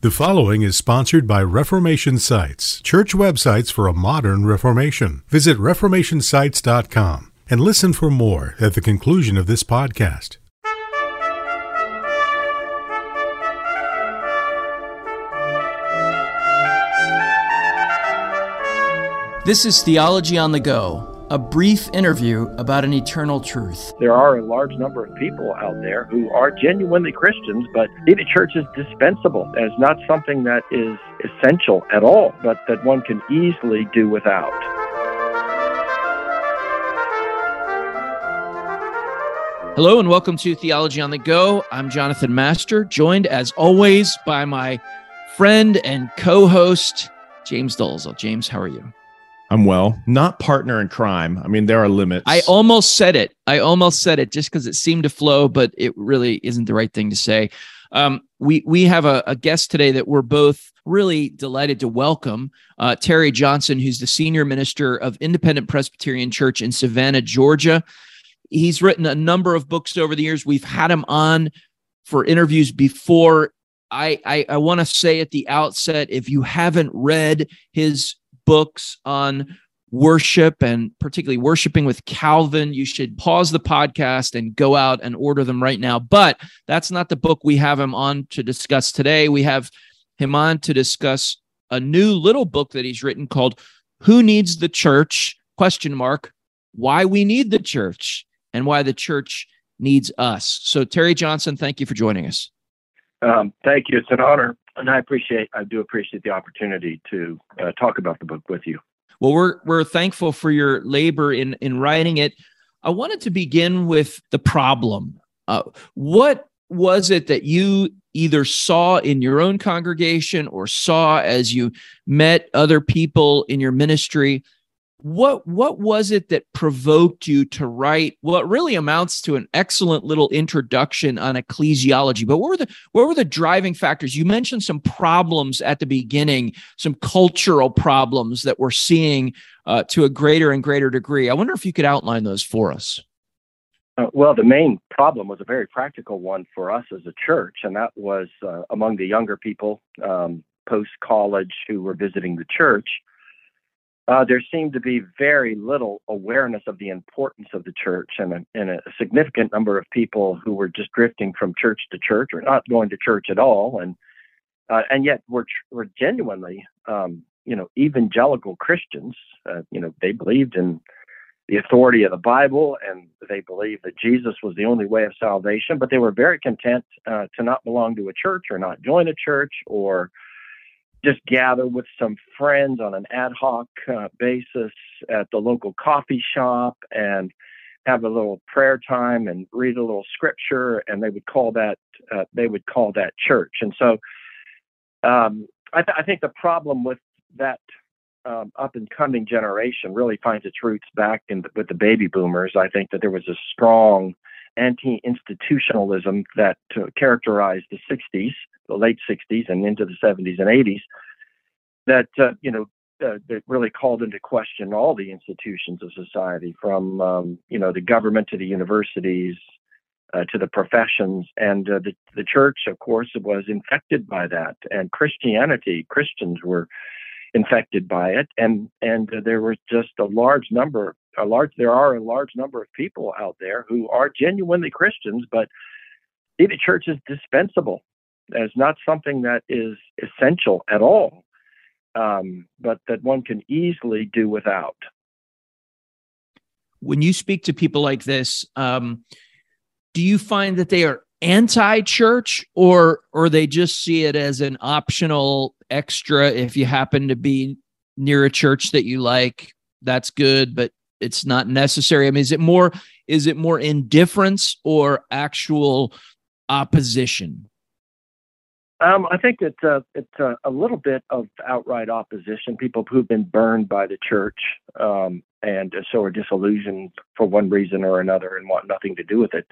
The following is sponsored by Reformation Sites, church websites for a modern Reformation. Visit ReformationSites.com and listen for more at the conclusion of this podcast. This is Theology on the Go a brief interview about an eternal truth. There are a large number of people out there who are genuinely Christians, but the church is dispensable as not something that is essential at all, but that one can easily do without. Hello and welcome to Theology on the Go. I'm Jonathan Master, joined as always by my friend and co host, James Dolezal. James, how are you? I'm well, not partner in crime. I mean, there are limits. I almost said it. I almost said it just because it seemed to flow, but it really isn't the right thing to say. Um, we we have a, a, guest today that we're both really delighted to welcome, uh, Terry Johnson, who's the senior minister of Independent Presbyterian Church in Savannah, Georgia. He's written a number of books over the years. We've had him on for interviews before. I I, I want to say at the outset, if you haven't read his books on worship and particularly worshiping with Calvin, you should pause the podcast and go out and order them right now. But that's not the book we have him on to discuss today. We have him on to discuss a new little book that he's written called Who Needs the Church? question mark why we need the church and why the church needs us. So Terry Johnson, thank you for joining us. Um, thank you. It's an honor and I appreciate I do appreciate the opportunity to uh, talk about the book with you. Well, we're we're thankful for your labor in in writing it. I wanted to begin with the problem. Uh, what was it that you either saw in your own congregation or saw as you met other people in your ministry what what was it that provoked you to write what really amounts to an excellent little introduction on ecclesiology? But what were the what were the driving factors? You mentioned some problems at the beginning some cultural problems that we're seeing uh, to a greater and greater degree. I wonder if you could outline those for us. Uh, well the main problem was a very practical one for us as a church and that was uh, among the younger people um, post college who were visiting the church uh, there seemed to be very little awareness of the importance of the church, and a, and a, significant number of people who were just drifting from church to church or not going to church at all, and uh, and yet were were genuinely, um, you know, evangelical Christians. Uh, you know, they believed in the authority of the Bible, and they believed that Jesus was the only way of salvation. But they were very content uh, to not belong to a church or not join a church or just gather with some friends on an ad hoc uh, basis at the local coffee shop and have a little prayer time and read a little scripture and they would call that uh, they would call that church. And so um, I, th- I, think the problem with that um, up and coming generation really finds its roots back in the, with the baby boomers. I think that there was a strong anti-institutionalism that uh, characterized the 60s the late 60s and into the 70s and 80s that uh, you know uh, that really called into question all the institutions of society, from um, you know the government to the universities uh, to the professions, and uh, the the church, of course, was infected by that, and Christianity, Christians were infected by it, and and uh, there was just a large number, a large there are a large number of people out there who are genuinely Christians, but the church is dispensable It's not something that is essential at all, um, but that one can easily do without. When you speak to people like this, um, do you find that they are anti-church, or or they just see it as an optional extra if you happen to be near a church that you like? That's good, but it's not necessary. I mean, is it more is it more indifference or actual opposition? Um, I think it's a, it's a, a, little bit of outright opposition. People who've been burned by the church um, and so are disillusioned for one reason or another and want nothing to do with it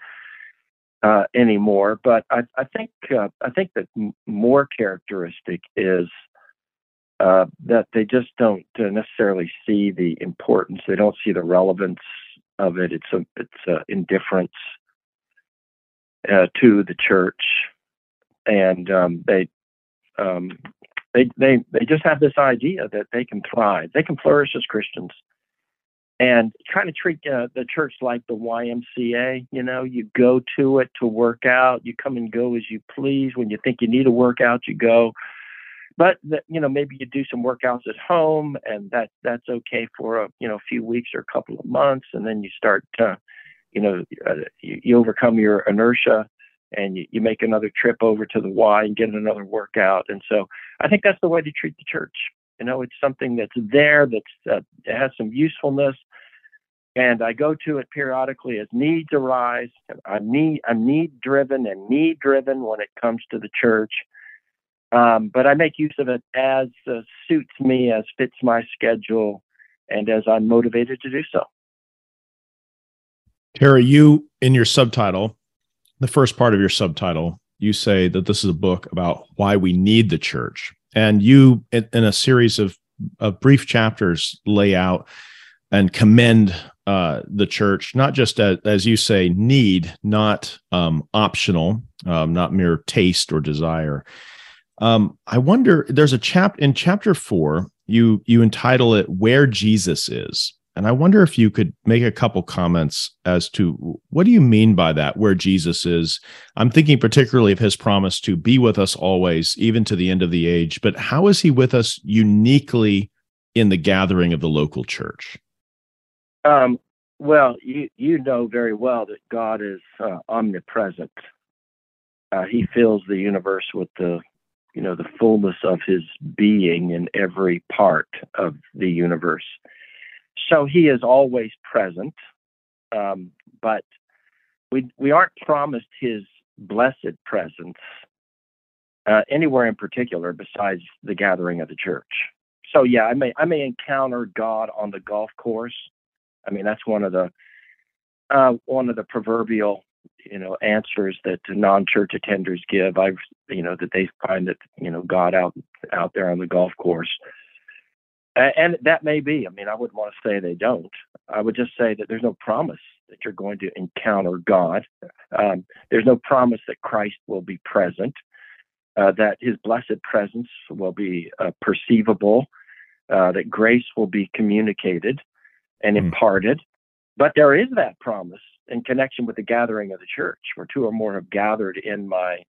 uh, anymore. But I, I think uh, I think that m- more characteristic is uh, that they just don't uh, necessarily see the importance. They don't see the relevance of it. It's a it's a indifference uh, to the church and um, they um, they they they just have this idea that they can thrive, they can flourish as Christians, and trying to treat uh, the church like the YMCA. You know, you go to it to work out, you come and go as you please. When you think you need a workout, you go. But the, you know, maybe you do some workouts at home, and that that's okay for a you know few weeks or a couple of months, and then you start, uh, you know, uh, you, you overcome your inertia and you, you make another trip over to the Y and get another workout. And so I think that's the way to treat the church. You know, it's something that's there, that's uh, it has some usefulness, and I go to it periodically as needs arise. I'm need I'm need driven and need driven when it comes to the church. Um, but I make use of it as uh, suits me, as fits my schedule, and as I'm motivated to do so. Terry, you in your subtitle the first part of your subtitle, you say that this is a book about why we need the church. And you, in, in a series of, of brief chapters, lay out and commend uh, the church, not just as, as you say, need, not um, optional, um, not mere taste or desire. Um, I wonder. There's a chap in chapter four. You you entitle it "Where Jesus Is," And I wonder if you could make a couple comments as to what do you mean by that, where Jesus is? I'm thinking particularly of his promise to be with us always, even to the end of the age. But how is he with us uniquely in the gathering of the local church? Um, well, you, you know very well that God is uh, omnipresent. Uh, he fills the universe with the you know the fullness of his being in every part of the universe so he is always present, um, but we we aren't promised his blessed presence uh, anywhere in particular besides the gathering of the church. So yeah, I may I may encounter God on the golf course. I mean that's one of the uh, one of the proverbial you know answers that non-church attenders give. I've you know that they find that you know God out out there on the golf course and that may be. I mean, I wouldn't want to say they don't. I would just say that there's no promise that you're going to encounter God. Um, there's no promise that Christ will be present, uh, that his blessed presence will be uh, perceivable, uh, that grace will be communicated and hmm. imparted. But there is that promise in connection with the gathering of the church, where two or more have gathered in my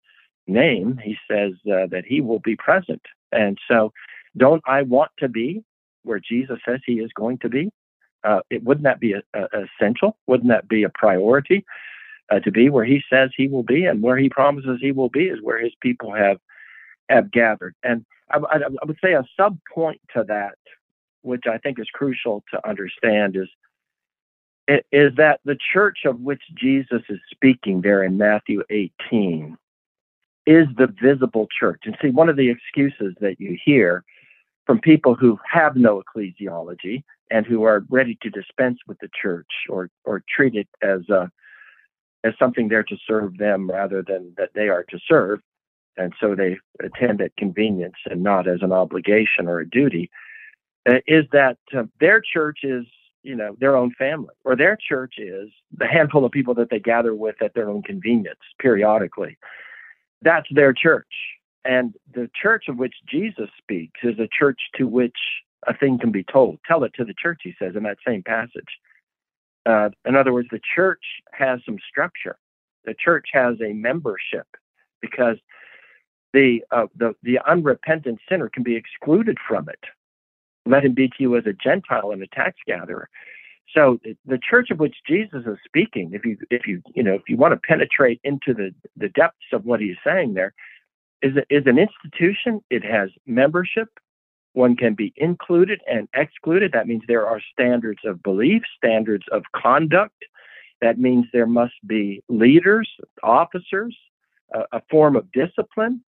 name. He says uh, that he will be present. And so, don't I want to be where Jesus says he is going to be? Uh, it, wouldn't that be a, a essential? Wouldn't that be a priority uh, to be where he says he will be and where he promises he will be is where his people have have gathered. And I, I, I would say a sub point to that, which I think is crucial to understand, is is that the church of which Jesus is speaking there in Matthew 18 is the visible church. And see, one of the excuses that you hear from people who have no ecclesiology and who are ready to dispense with the church or or treat it as a as something there to serve them rather than that they are to serve and so they attend at convenience and not as an obligation or a duty uh, is that uh, their church is you know their own family or their church is the handful of people that they gather with at their own convenience periodically that's their church and the church of which Jesus speaks is a church to which a thing can be told. Tell it to the church, he says in that same passage. Uh, in other words, the church has some structure. The church has a membership because the uh, the the unrepentant sinner can be excluded from it. Let him be to you as a Gentile and a tax gatherer. So the church of which Jesus is speaking, if you if you you know if you want to penetrate into the the depths of what he's saying there, is, is an institution. It has membership. One can be included and excluded. That means there are standards of belief, standards of conduct. That means there must be leaders, officers, a, a form of discipline.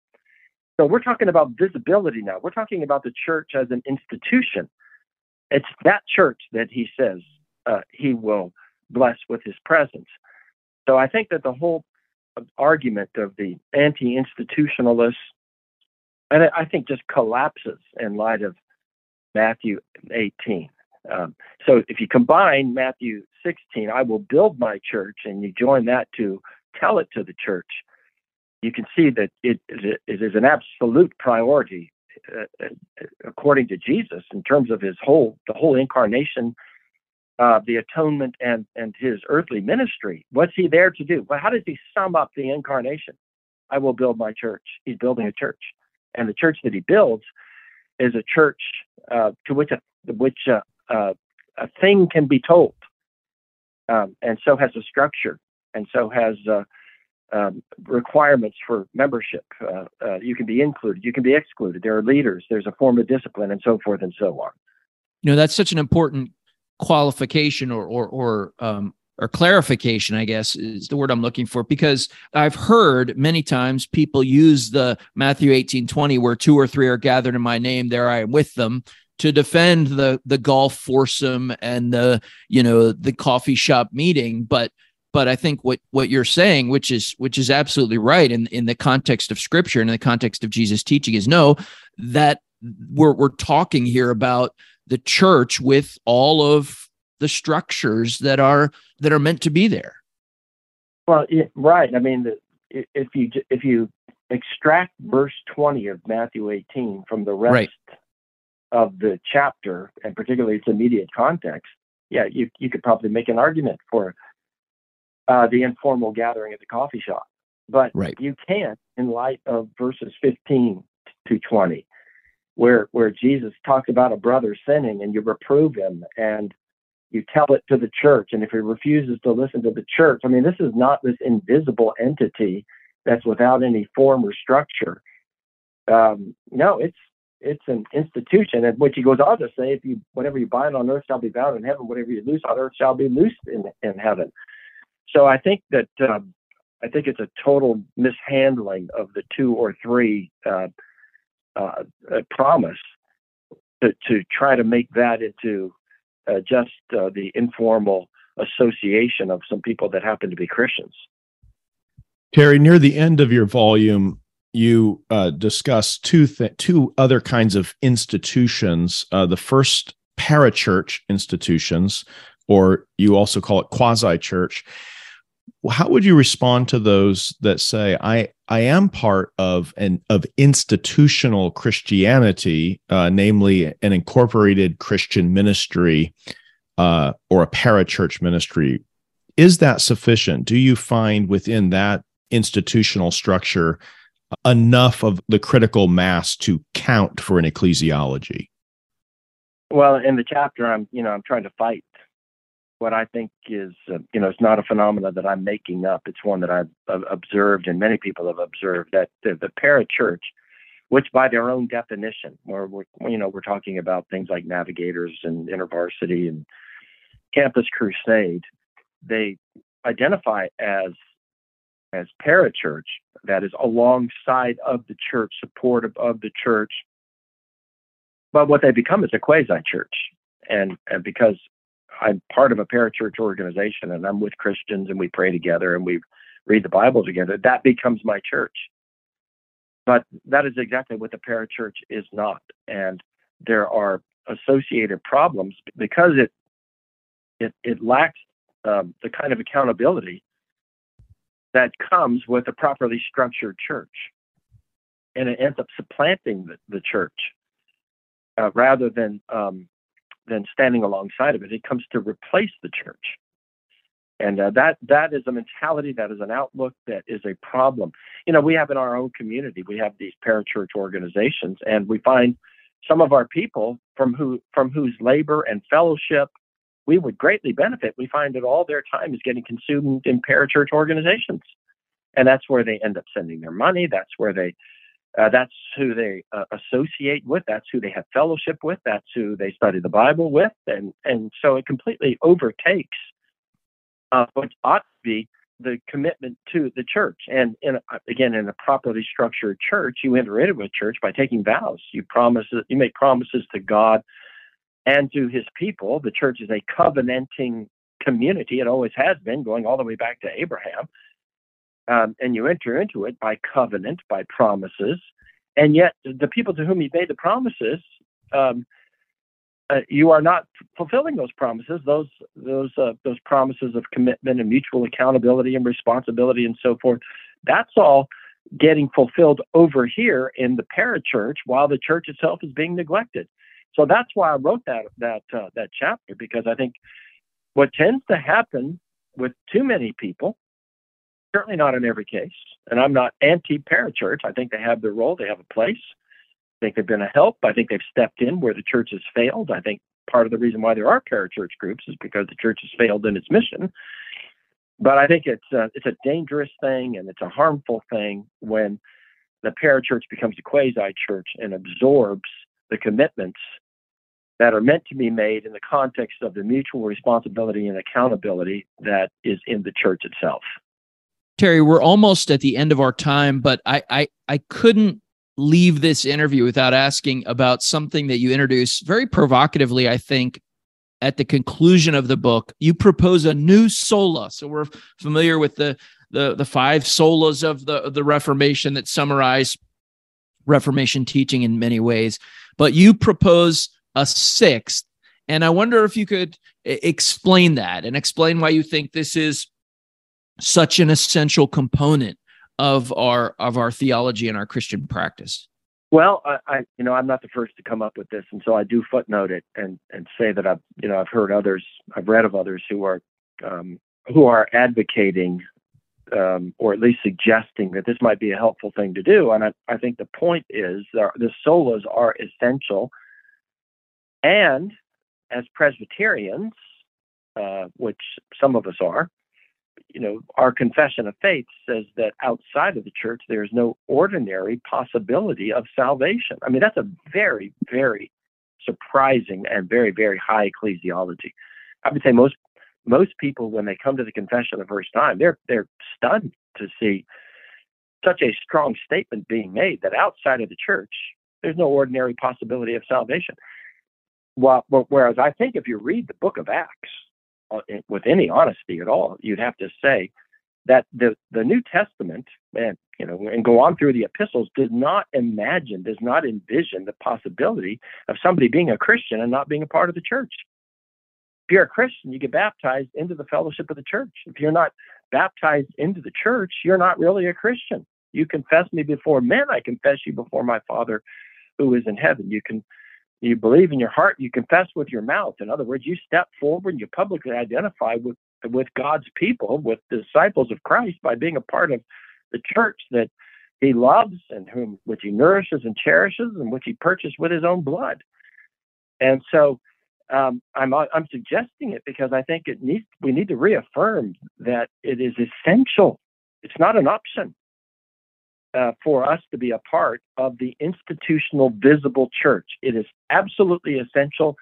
So we're talking about visibility now. We're talking about the church as an institution. It's that church that he says uh, he will bless with his presence. So I think that the whole argument of the anti-institutionalists, and I think just collapses in light of Matthew 18. Um, so if you combine Matthew 16, I will build my church, and you join that to tell it to the church, you can see that it, it is an absolute priority uh, uh, according to Jesus in terms of his whole the whole incarnation, uh, the atonement, and and his earthly ministry. What's he there to do? Well, how does he sum up the incarnation? I will build my church. He's building a church, and the church that he builds is a church uh, to which a which a, uh, a thing can be told, um, and so has a structure, and so has uh, um, requirements for membership. Uh, uh, you can be included, you can be excluded. There are leaders, there's a form of discipline, and so forth and so on. You know, that's such an important qualification or or or um, or clarification, I guess is the word I'm looking for, because I've heard many times people use the Matthew 18, 20, where two or three are gathered in my name, there I am with them to defend the the golf foursome and the you know the coffee shop meeting but but I think what what you're saying, which is which is absolutely right in in the context of Scripture and in the context of Jesus' teaching, is no that we're we're talking here about the church with all of the structures that are that are meant to be there. Well, yeah, right. I mean, the, if you if you extract verse 20 of Matthew 18 from the rest right. of the chapter, and particularly its immediate context, yeah, you you could probably make an argument for uh, the informal gathering at the coffee shop. But right. you can't in light of verses 15 to 20, where where Jesus talks about a brother sinning and you reprove him and you tell it to the church. And if he refuses to listen to the church, I mean, this is not this invisible entity that's without any form or structure. Um, no, it's it's an institution in which he goes on to say, if you whatever you bind on earth shall be bound in heaven, whatever you loose on earth shall be loosed in in heaven. So I think that um, I think it's a total mishandling of the two or three uh, uh, promise to, to try to make that into uh, just uh, the informal association of some people that happen to be Christians. Terry, near the end of your volume, you uh, discuss two th- two other kinds of institutions. Uh, the first, parachurch institutions, or you also call it quasi church, how would you respond to those that say i i am part of an of institutional christianity uh, namely an incorporated christian ministry uh, or a parachurch ministry? Is that sufficient? Do you find within that institutional structure enough of the critical mass to count for an ecclesiology? Well in the chapter i'm you know i'm trying to fight what I think is, uh, you know, it's not a phenomenon that I'm making up. It's one that I've, observed and many people have observed that the, the parachurch, which by their own definition, where we're, you know, we're talking about things like navigators and intervarsity and campus crusade, they identify as as parachurch, that is alongside of the church, supportive of the church. But what they become is a quasi church. And, and because I'm part of a parachurch organization and I'm with Christians and we pray together and we read the Bible together, that becomes my church. But that is exactly what the parachurch is not. And there are associated problems because it it, it lacks um, the kind of accountability that comes with a properly structured church. And it ends up supplanting the, the church uh, rather than um, than standing alongside of it. It comes to replace the church. And uh, that that is a mentality, that is an outlook, that is a problem. You know, we have in our own community, we have these parachurch organizations, and we find some of our people from who from whose labor and fellowship we would greatly benefit. We find that all their time is getting consumed in parachurch organizations, and that's where they end up sending their money. That's where they uh, that's who they uh, associate with. That's who they have fellowship with. That's who they study the Bible with, and and so it completely overtakes uh, what ought to be the commitment to the church. And in, again, in a properly structured church, you enter into a church by taking vows. You promise, you make promises to God and to His people. The church is a covenanting community. It always has been, going all the way back to Abraham um, and you enter into it by covenant, by promises, and yet the people to whom he made the promises, um, uh, you are not fulfilling those promises. Those those uh, those promises of commitment and mutual accountability and responsibility and so forth. That's all getting fulfilled over here in the parachurch while the church itself is being neglected. So that's why I wrote that that uh, that chapter because I think what tends to happen with too many people, certainly not in every case, and I'm not anti-parachurch. I think they have their role, they have a place. I think they've been a help. I think they've stepped in where the church has failed. I think part of the reason why there are parachurch groups is because the church has failed in its mission. But I think it's a, it's a dangerous thing and it's a harmful thing when the parachurch becomes a quasi church and absorbs the commitments that are meant to be made in the context of the mutual responsibility and accountability that is in the church itself. Terry, we're almost at the end of our time, but I I, I couldn't leave this interview without asking about something that you introduced very provocatively, I think, at the conclusion of the book. You propose a new sola. So we're familiar with the the, the five solas of the, the Reformation that summarize Reformation teaching in many ways. But you propose a sixth. And I wonder if you could explain that and explain why you think this is such an essential component of our of our theology and our Christian practice? Well, I, I, you know I'm not the first to come up with this, and so I do footnote it and and say that I've you know I've heard others, I've read of others who are um, who are advocating um, or at least suggesting that this might be a helpful thing to do. And I, I think the point is the solas are essential, and as Presbyterians, uh, which some of us are, you know, our confession of faith says that outside of the church, there is no ordinary possibility of salvation. I mean, that's a very, very surprising and very, very high ecclesiology. I would say most most people, when they come to the confession the first time, they're they're stunned to see such a strong statement being made that outside of the church, there's no ordinary possibility of salvation. Well, whereas I think if you read the book of Acts, Uh, with any honesty at all, you'd have to say that the the New Testament and you know and go on through the epistles does not imagine, does not envision the possibility of somebody being a Christian and not being a part of the church. If you're a Christian, you get baptized into the fellowship of the church. If you're not baptized into the church, you're not really a Christian. You confess me before men, I confess you before my Father who is in heaven. You can you believe in your heart, you confess with your mouth. In other words, you step forward and you publicly identify with with God's people, with the disciples of Christ by being a part of the church that he loves and whom which he nourishes and cherishes and which he purchased with his own blood. And so um, I'm I'm suggesting it because I think it needs we need to reaffirm that it is essential. It's not an option uh, for us to be a part of the institutional visible church. It is absolutely essential.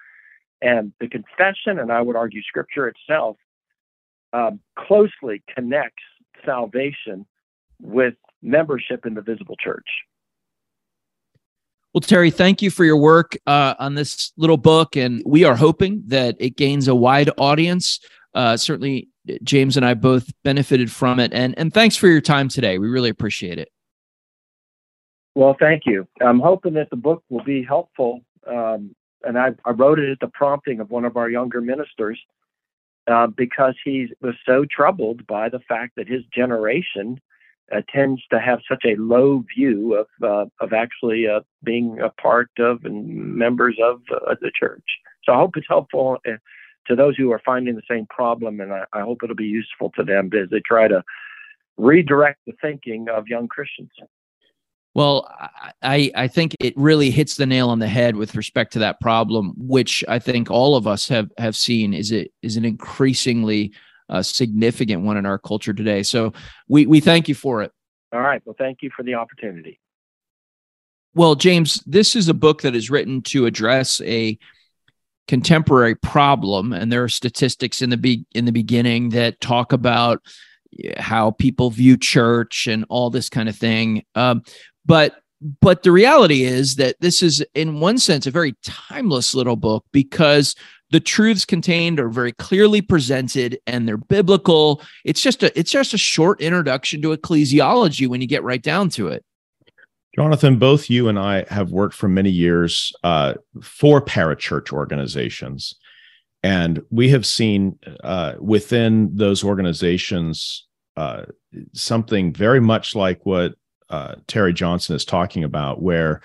And the confession, and I would argue scripture itself, um, closely connects salvation with membership in the visible church. Well, Terry, thank you for your work uh, on this little book, and we are hoping that it gains a wide audience. Uh, certainly, James and I both benefited from it, and and thanks for your time today. We really appreciate it. Well, thank you. I'm hoping that the book will be helpful. Um, and I, I, wrote it at the prompting of one of our younger ministers uh, because he was so troubled by the fact that his generation uh, tends to have such a low view of uh, of actually uh, being a part of and members of uh, the church. So I hope it's helpful uh, to those who are finding the same problem, and I, I hope it'll be useful to them as they try to redirect the thinking of young Christians. Well, I I think it really hits the nail on the head with respect to that problem, which I think all of us have have seen is it is an increasingly uh, significant one in our culture today. So we we thank you for it. All right. Well, thank you for the opportunity. Well, James, this is a book that is written to address a contemporary problem, and there are statistics in the be- in the beginning that talk about how people view church and all this kind of thing. Um, but but the reality is that this is in one sense a very timeless little book because the truths contained are very clearly presented and they're biblical. It's just a it's just a short introduction to ecclesiology when you get right down to it. Jonathan both you and i have worked for many years uh, for parachurch organizations. And we have seen uh, within those organizations uh, something very much like what uh, Terry Johnson is talking about, where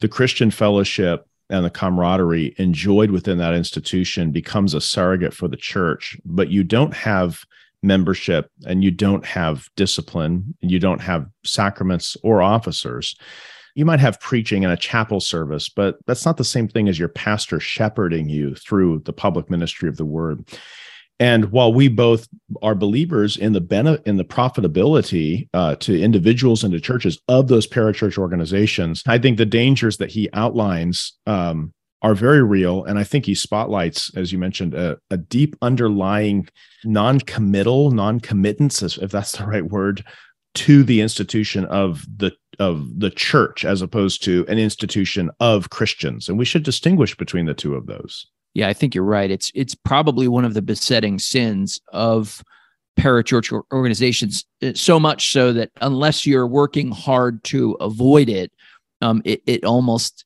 the Christian fellowship and the camaraderie enjoyed within that institution becomes a surrogate for the church, but you don't have membership and you don't have discipline and you don't have sacraments or officers. You might have preaching and a chapel service, but that's not the same thing as your pastor shepherding you through the public ministry of the word. And while we both are believers in the benefit in the profitability uh, to individuals and to churches of those parachurch organizations, I think the dangers that he outlines um, are very real. And I think he spotlights, as you mentioned, a, a deep underlying non-committal, non-committance, if that's the right word, to the institution of the of the church as opposed to an institution of Christians. And we should distinguish between the two of those. Yeah, I think you're right. It's it's probably one of the besetting sins of parachurch organizations. Uh, so much so that unless you're working hard to avoid it, um, it, it almost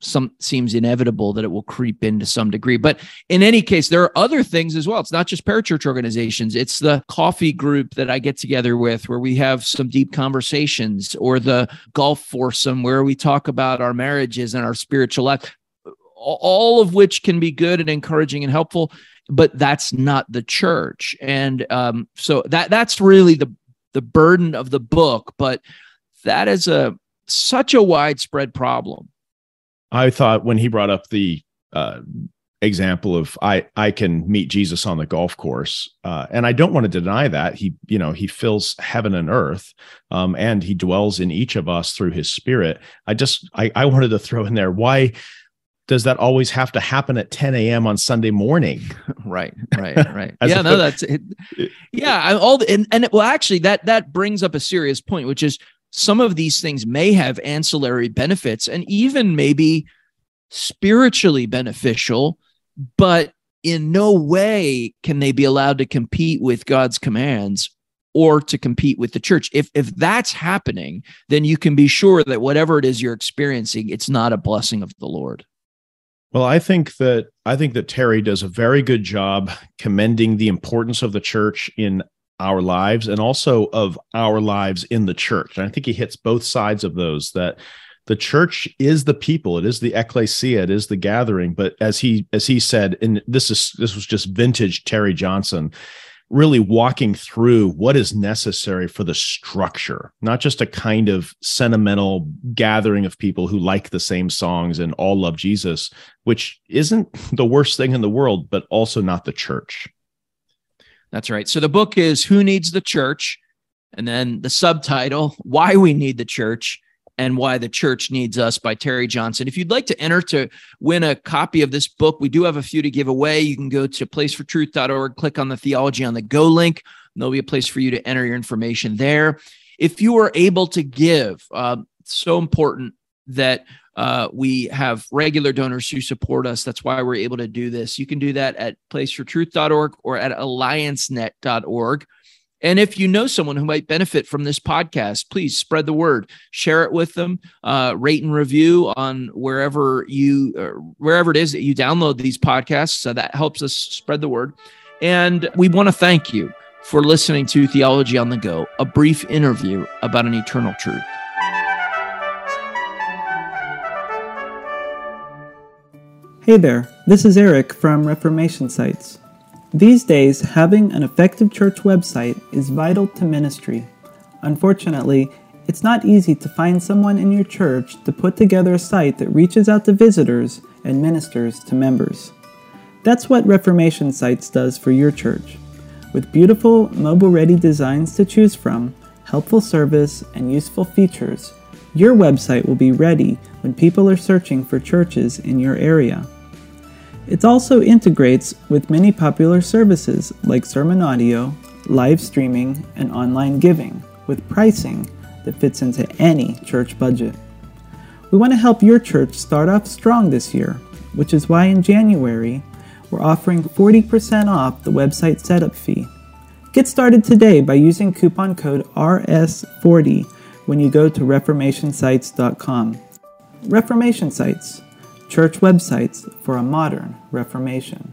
some seems inevitable that it will creep in to some degree. But in any case, there are other things as well. It's not just parachurch organizations. It's the coffee group that I get together with where we have some deep conversations, or the golf foursome where we talk about our marriages and our spiritual life all of which can be good and encouraging and helpful but that's not the church. And um, so that that's really the the burden of the book but that is a such a widespread problem. I thought when he brought up the uh, example of I I can meet Jesus on the golf course, uh, and I don't want to deny that. He you know he fills heaven and earth, um, and he dwells in each of us through His Spirit. I just I I wanted to throw in there why does that always have to happen at 10 a.m. on Sunday morning? right, right, right. yeah, no, that's it. Yeah, I, all the, and and well, actually, that that brings up a serious point, which is some of these things may have ancillary benefits and even maybe spiritually beneficial, but in no way can they be allowed to compete with God's commands or to compete with the church. If if that's happening, then you can be sure that whatever it is you're experiencing, it's not a blessing of the Lord. Well, I think that I think that Terry does a very good job commending the importance of the church in our lives and also of our lives in the church. And I think he hits both sides of those that the church is the people it is the ecclesia it is the gathering but as he as he said and this is this was just vintage terry johnson really walking through what is necessary for the structure, not just a kind of sentimental gathering of people who like the same songs and all love Jesus, which isn't the worst thing in the world, but also not the church. That's right. So the book is Who Needs the Church? And then the subtitle, Why We Need the Church and Why the Church Needs Us by Terry Johnson. If you'd like to enter to win a copy of this book, we do have a few to give away. You can go to placefortruth.org, click on the Theology on the Go link. There'll be a place for you to enter your information there. If you are able to give, uh, so important that uh, we have regular donors who support us. That's why we're able to do this. You can do that at placefortruth.org or at alliancenet.org. And if you know someone who might benefit from this podcast, please spread the word, share it with them, uh, rate and review on wherever you uh, wherever it is that you download these podcasts. So that helps us spread the word. And we want to thank you for listening to Theology on the Go, a brief interview about an eternal truth. Hey there, this is Eric from Reformation Sites. These days, having an effective church website is vital to ministry. Unfortunately, it's not easy to find someone in your church to put together a site that reaches out to visitors and ministers to members. That's what Reformation Sites does for your church. With beautiful, mobile ready designs to choose from, helpful service, and useful features, your website will be ready when people are searching for churches in your area. It also integrates with many popular services like sermon audio, live streaming, and online giving, with pricing that fits into any church budget. We want to help your church start off strong this year, which is why in January we're offering 40% off the website setup fee. Get started today by using coupon code RS40 when you go to reformationsites.com. Reformation Sites church websites for a modern Reformation.